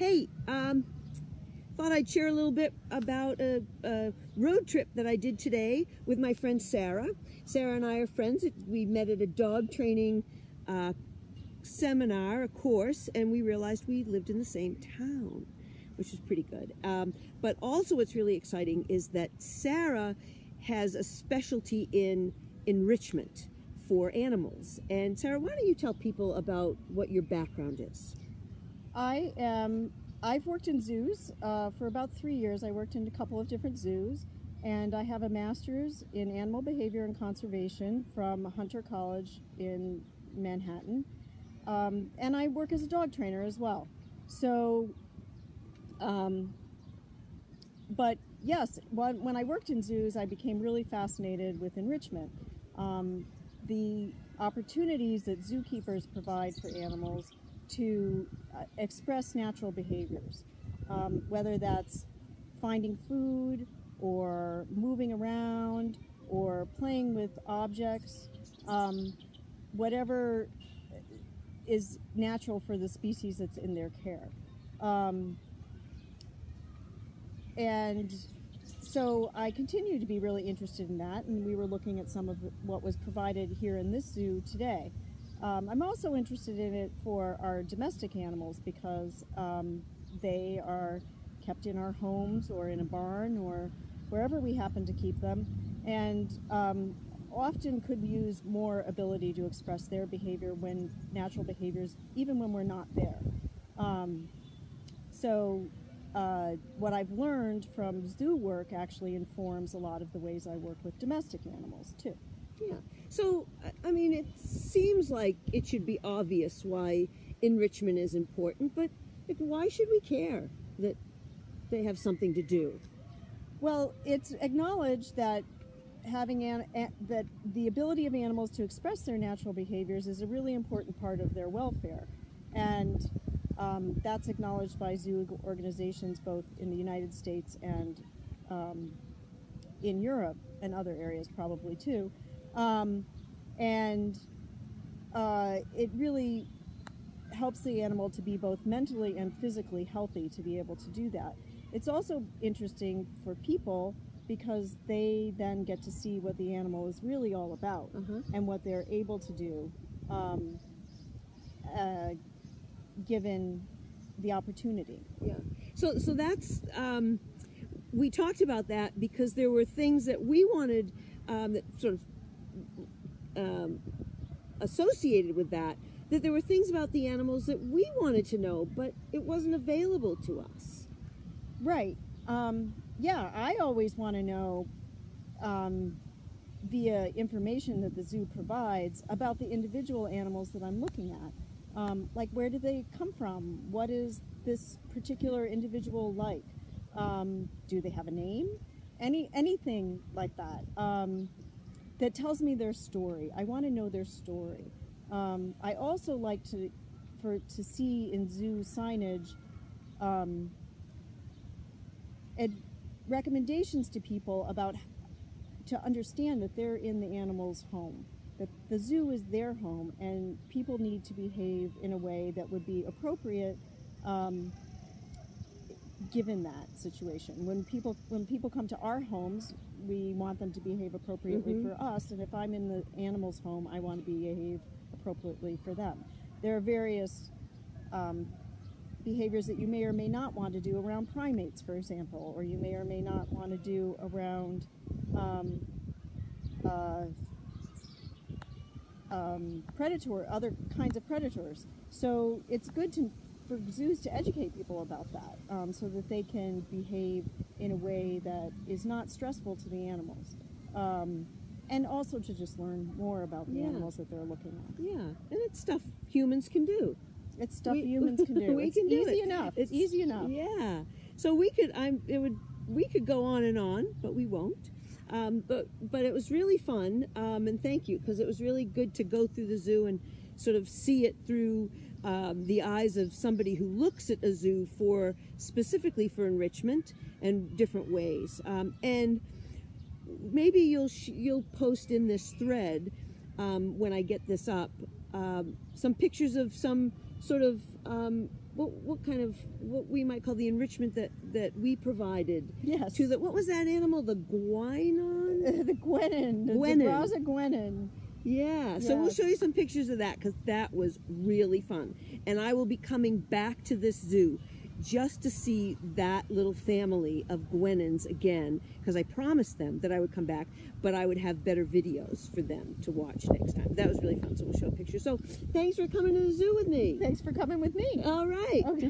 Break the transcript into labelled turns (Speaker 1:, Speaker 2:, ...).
Speaker 1: Hey, um, thought I'd share a little bit about a, a, road trip that I did today with my friend Sarah. Sarah and I are friends. We met at a dog training uh, seminar, a course, and we realized we lived in the same town, which is pretty good. Um, but also, what's really exciting is that Sarah has a specialty in enrichment for animals. And Sarah, why don't you tell people about what your background is?
Speaker 2: I am. I've worked in zoos uh, for about three years. I worked in a couple of different zoos, and I have a master's in animal behavior and conservation from Hunter College in Manhattan. Um, and I work as a dog trainer as well. So, um, but yes, when, when I worked in zoos, I became really fascinated with enrichment. Um, the opportunities that zookeepers provide for animals to uh, express natural behaviors, um, whether that's finding food or moving around or playing with objects, um, whatever is natural for the species that's in their care. Um, and so I continue to be really interested in that, and we were looking at some of what was provided here in this zoo today. Um, I'm also interested in it for our domestic animals because um, they are kept in our homes or in a barn or wherever we happen to keep them, and um, often could use more ability to express their behavior when natural behaviors, even when we're not there. Um, so uh, what I've learned from zoo work actually informs a lot of the ways I work with domestic animals too.
Speaker 1: Yeah. So, I mean, it seems like it should be obvious why enrichment is important, but like, why should we care that they have something to do?
Speaker 2: Well, it's acknowledged that having an, that the ability of animals to express their natural behaviors is a really important part of their welfare, and um, that's acknowledged by zoo organizations both in the United States and um, in Europe and other areas probably too. Um, and uh, it really helps the animal to be both mentally and physically healthy to be able to do that. It's also interesting for people because they then get to see what the animal is really all about uh-huh. and what they're able to do um, uh, given the opportunity.
Speaker 1: Yeah. So, so that's um, we talked about that because there were things that we wanted um, that sort of um, associated with that, that there were things about the animals that we wanted to know, but it wasn't available to us.
Speaker 2: Right. Um, yeah, I always want to know um, via information that the zoo provides about the individual animals that I'm looking at. Um, like, where do they come from? What is this particular individual like? Um, do they have a name? Any anything like that. That tells me their story. I want to know their story. Um, I also like to for to see in zoo signage um, recommendations to people about to understand that they're in the animal's home, that the zoo is their home, and people need to behave in a way that would be appropriate. Um, given that situation. When people when people come to our homes, we want them to behave appropriately mm-hmm. for us, and if I'm in the animal's home, I want to behave appropriately for them. There are various um, behaviors that you may or may not want to do around primates, for example, or you may or may not want to do around um, uh, um, predator, other kinds of predators. So it's good to for zoos to educate people about that um, so that they can behave in a way that is not stressful to the animals. Um, and also to just learn more about the yeah. animals that they're looking at.
Speaker 1: Yeah, and it's stuff humans can do.
Speaker 2: It's stuff we, humans can do.
Speaker 1: we
Speaker 2: it's
Speaker 1: can do
Speaker 2: easy
Speaker 1: it.
Speaker 2: enough.
Speaker 1: It's
Speaker 2: easy enough.
Speaker 1: Yeah. So we could. I'm. It would. We could go on and on, but we won't. Um, but but it was really fun, um, and thank you because it was really good to go through the zoo and sort of see it through um, the eyes of somebody who looks at a zoo for specifically for enrichment and different ways. Um, and maybe you'll you'll post in this thread um, when I get this up um, some pictures of some sort of what what kind of what we might call the enrichment that that we provided
Speaker 2: Yes.
Speaker 1: to the what was that animal? The guenon.
Speaker 2: the guenon, the
Speaker 1: guenon.
Speaker 2: Debrowsa Gwenin.
Speaker 1: Yeah, so we'll show you some pictures of that because that was really fun. And I will be coming back to this zoo just to see that little family of guenons again because I promised them that I would come back, but I would have better videos for them to watch next time. That was really fun, so we'll show pictures. So thanks for coming to the zoo with me.
Speaker 2: Thanks for coming with me.
Speaker 1: All right.
Speaker 2: Okay.